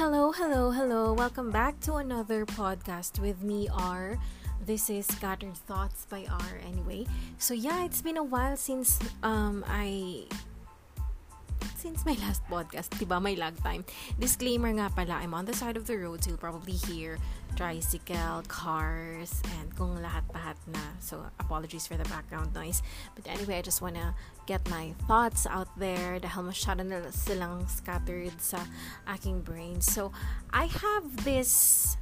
Hello, hello, hello. Welcome back to another podcast with me, R. This is Scattered Thoughts by R anyway. So yeah, it's been a while since um I since my last podcast, diba, may lag time. Disclaimer nga pala, I'm on the side of the road, so you'll probably hear tricycle, cars, and kung lahat-lahat na. So, apologies for the background noise. But anyway, I just wanna get my thoughts out there dahil masyado na silang scattered sa aking brain. So, I have this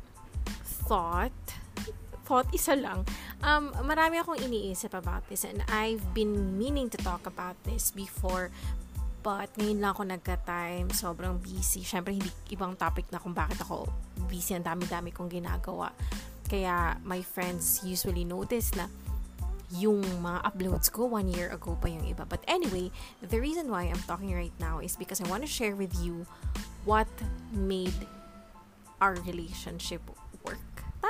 thought thought isa lang. Um, marami akong iniisip about this and I've been meaning to talk about this before But ngayon lang ako nagka-time, sobrang busy. Syempre, hindi ibang topic na kung bakit ako busy. Ang dami-dami kong ginagawa. Kaya, my friends usually notice na yung mga uploads ko one year ago pa yung iba. But anyway, the reason why I'm talking right now is because I want to share with you what made our relationship.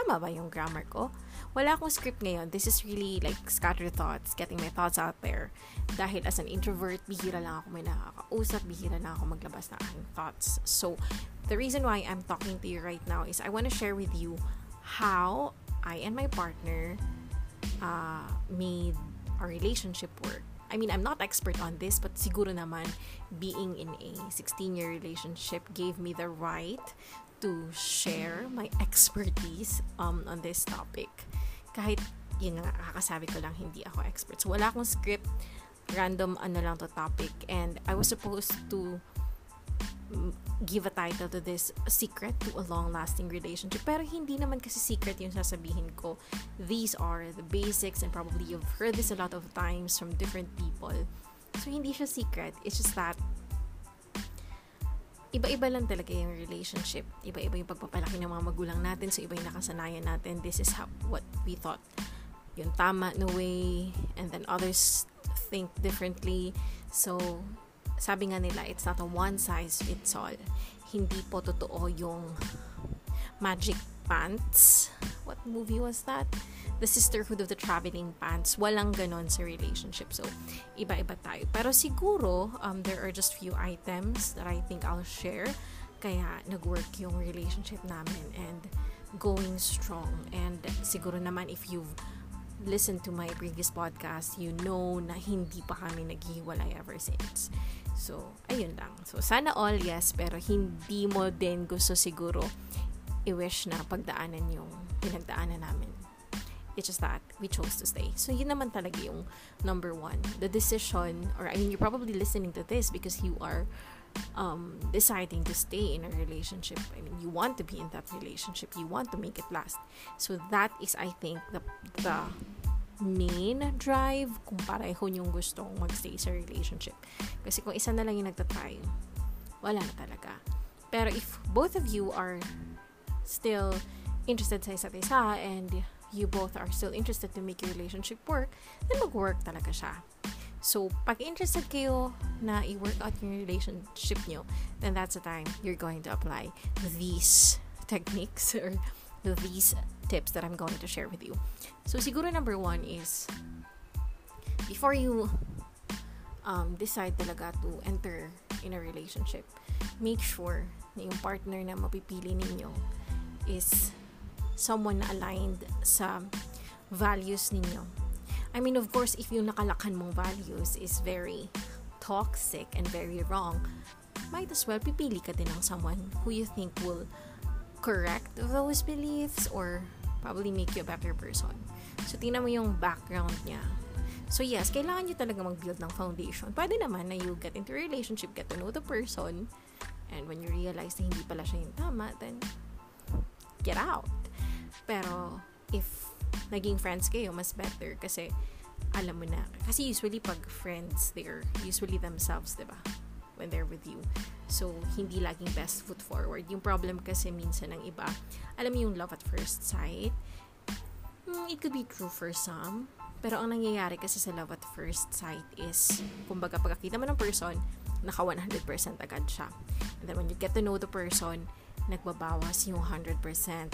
Tama ba yung grammar ko? wala akong script ngayon. This is really like scattered thoughts, getting my thoughts out there. Dahil as an introvert, bihira lang ako may nakakausap, bihira lang ako maglabas ng aking thoughts. So, the reason why I'm talking to you right now is I want to share with you how I and my partner uh, made our relationship work. I mean, I'm not expert on this, but siguro naman being in a 16-year relationship gave me the right to share my expertise um, on this topic. Kahit yun nga, kakasabi ko lang, hindi ako expert. So, wala akong script, random ano lang to topic. And I was supposed to mm, give a title to this secret to a long-lasting relationship. Pero hindi naman kasi secret yung sasabihin ko. These are the basics and probably you've heard this a lot of times from different people. So, hindi siya secret. It's just that iba-iba lang talaga yung relationship. Iba-iba yung pagpapalaki ng mga magulang natin. So, iba yung nakasanayan natin. This is how, what we thought yung tama no way. And then others think differently. So, sabi nga nila, it's not a one size fits all. Hindi po totoo yung magic pants. Movie was that? the sisterhood of the traveling pants. Walang ganon sa relationship. So, iba-iba tayo. Pero siguro, um, there are just few items that I think I'll share. Kaya nag-work yung relationship namin and going strong. And siguro naman if you've listened to my previous podcast, you know na hindi pa kami naghiwalay ever since. So, ayun lang. So, sana all yes, pero hindi mo din gusto siguro i-wish na pagdaanan yung pinagdaanan namin. It's just that we chose to stay. So, yun naman talaga yung number one. The decision, or I mean, you're probably listening to this because you are um, deciding to stay in a relationship. I mean, you want to be in that relationship. You want to make it last. So, that is, I think, the, the main drive kung pareho yung gustong magstay sa relationship. Kasi kung isa na lang yung nagtatry, wala na talaga. Pero if both of you are still interested sa isa't isa and you both are still interested to make your relationship work, then mag-work talaga siya. So, pag interested kayo na i-work out yung relationship nyo, then that's the time you're going to apply these techniques or these tips that I'm going to share with you. So, siguro number one is, before you um, decide talaga to enter in a relationship, make sure na yung partner na mapipili ninyo is someone na aligned sa values ninyo. I mean, of course, if yung nakalakan mong values is very toxic and very wrong, might as well pipili ka din ng someone who you think will correct those beliefs or probably make you a better person. So, tingnan mo yung background niya. So, yes, kailangan nyo talaga mag-build ng foundation. Pwede naman na you get into a relationship, get to know the person, and when you realize na hindi pala siya yung tama, then get out. Pero, if naging friends kayo, mas better kasi alam mo na. Kasi usually pag friends, they're usually themselves, di ba? When they're with you. So, hindi laging best foot forward. Yung problem kasi minsan ng iba, alam mo yung love at first sight, hmm, it could be true for some. Pero ang nangyayari kasi sa love at first sight is, kumbaga pagkakita mo ng person, naka 100% agad siya. And then when you get to know the person, nagbabawas yung 100%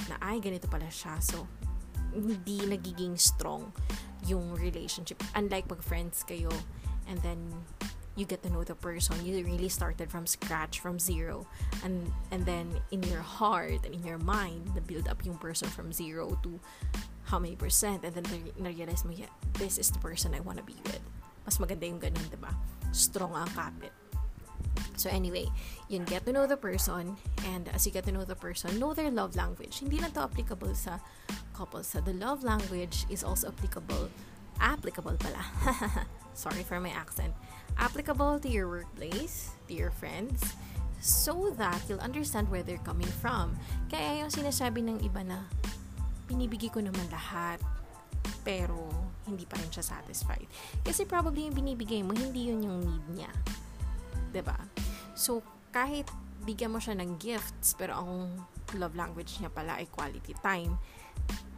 na ay ganito pala siya. So, hindi nagiging strong yung relationship. Unlike pag friends kayo and then you get to know the person you really started from scratch from zero and and then in your heart and in your mind na build up yung person from zero to how many percent and then na-realize mo yeah, this is the person I want to be with mas maganda yung ganun diba strong ang kapit So anyway, yun, get to know the person and as you get to know the person, know their love language. Hindi lang to applicable sa couples. Sa the love language is also applicable applicable pala. Sorry for my accent. Applicable to your workplace, to your friends, so that you'll understand where they're coming from. Kaya yung sinasabi ng iba na, binibigay ko naman lahat, pero hindi pa rin siya satisfied. Kasi probably yung binibigay mo, hindi yun yung need niya. ba? Diba? So, kahit bigyan mo siya ng gifts, pero ang love language niya pala ay quality time,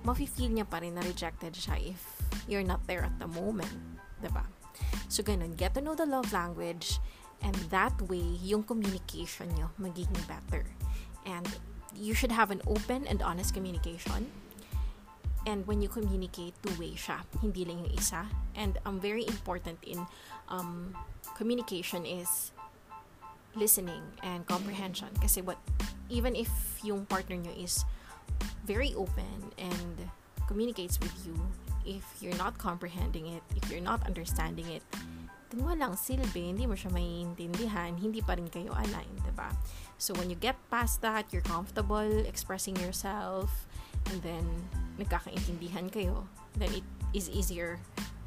mafe-feel niya pa rin na rejected siya if you're not there at the moment. ba? Diba? So, ganun. Get to know the love language and that way, yung communication nyo magiging better. And you should have an open and honest communication. And when you communicate, two-way siya. Hindi lang yung isa. And um, very important in um, communication is listening and comprehension. Kasi what, even if yung partner nyo is very open and communicates with you, if you're not comprehending it, if you're not understanding it, then walang silbi, hindi mo siya maiintindihan, hindi pa rin kayo aligned, diba? So, when you get past that, you're comfortable expressing yourself, and then nagkakaintindihan kayo, then it is easier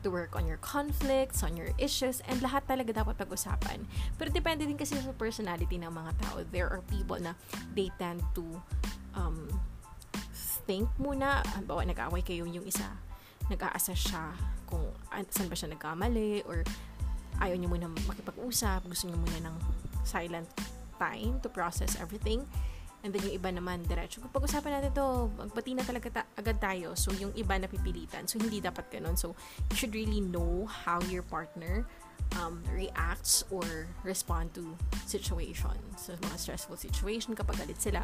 to work on your conflicts, on your issues, and lahat talaga dapat pag-usapan. Pero depende din kasi sa personality ng mga tao. There are people na they tend to um, think muna, bawa nag-away kayo yung isa, nag-a-assess siya kung saan ba siya nagkamali or ayaw niyo muna makipag-usap, gusto niyo muna ng silent time to process everything. And then yung iba naman, diretso, pag-usapan natin to, magbati na talaga ta- agad tayo. So, yung iba napipilitan. So, hindi dapat ganun. So, you should really know how your partner um, reacts or respond to situations. So, mga stressful situation, kapag galit sila,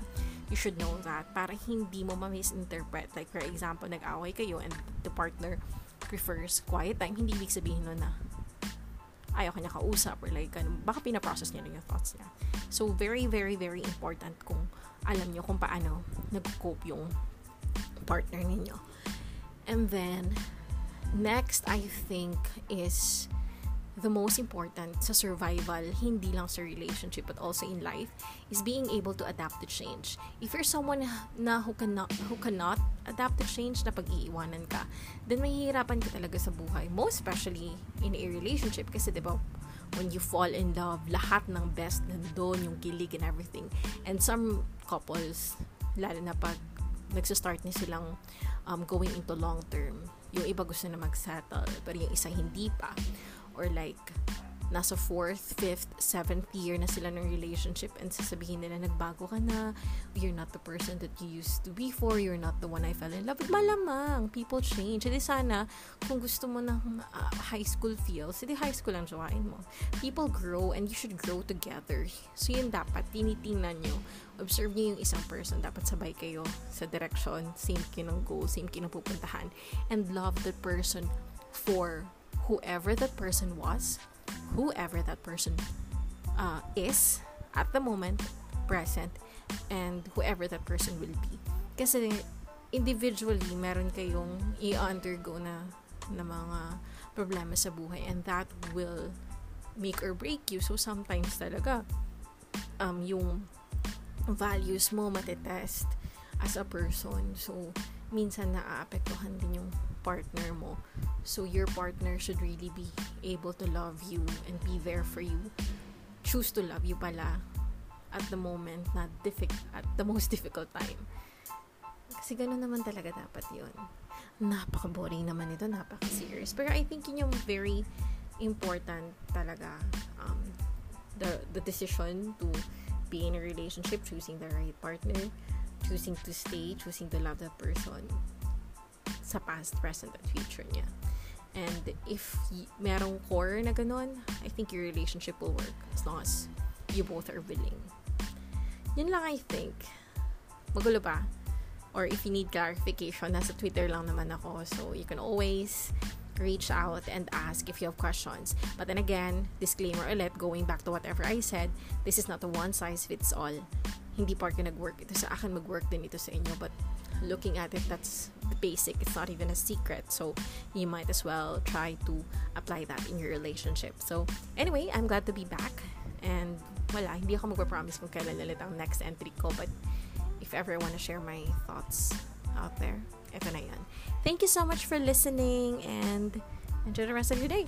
you should know that para hindi mo ma-misinterpret. Like, for example, nag-away kayo and the partner prefers quiet time, hindi ibig sabihin nun na ayaw kanya kausap or like, ganun. baka pinaprocess niya lang yung thoughts niya. So, very, very, very important kung alam niyo kung paano nag-cope yung partner ninyo. And then, next, I think, is the most important sa survival, hindi lang sa relationship but also in life, is being able to adapt to change. If you're someone na who cannot, who cannot adapt to change, na pag-iiwanan ka, then mahihirapan ka talaga sa buhay. Most especially in a relationship. Kasi diba, when you fall in love, lahat ng best nandun, yung kilig and everything. And some couples, lalo na pag nagsistart na silang um, going into long term, yung iba gusto na mag-settle, pero yung isa hindi pa or like nasa fourth, fifth, seventh year na sila ng relationship and sasabihin nila nagbago ka na, you're not the person that you used to be for, you're not the one I fell in love with. Malamang, people change. Hindi sana, kung gusto mo ng uh, high school feels, hindi high school ang jowain mo. People grow and you should grow together. So yun dapat, tinitingnan nyo. Observe nyo yung isang person. Dapat sabay kayo sa direction, same kayo ng goal, same kayo ng pupuntahan. And love the person for whoever that person was, whoever that person uh, is at the moment, present, and whoever that person will be. Kasi individually, meron kayong i-undergo na, na mga problema sa buhay and that will make or break you. So, sometimes talaga, um, yung values mo matetest as a person. So, minsan naaapektuhan din yung partner mo. So your partner should really be able to love you and be there for you. Choose to love you pala at the moment na difficult at the most difficult time. Kasi gano'n naman talaga dapat yun. Napaka-boring naman ito, napaka-serious. Pero I think yun yung very important talaga um, the, the decision to be in a relationship, choosing the right partner, choosing to stay, choosing to love that person sa past, present, at future niya. And if y- merong core na ganun, I think your relationship will work as long as you both are willing. Yun lang I think. Magulo pa. Or if you need clarification, nasa Twitter lang naman ako. So you can always reach out and ask if you have questions. But then again, disclaimer ulit, going back to whatever I said, this is not a one size fits all. Hindi porke nag-work ito sa akin, mag-work din ito sa inyo. But looking at it, that's the basic. It's not even a secret. So you might as well try to apply that in your relationship. So anyway, I'm glad to be back. And wala, hindi ako magpa-promise kung kailan ulit ang next entry ko. But if ever I want to share my thoughts out there, ito na yan. Thank you so much for listening and enjoy the rest of your day.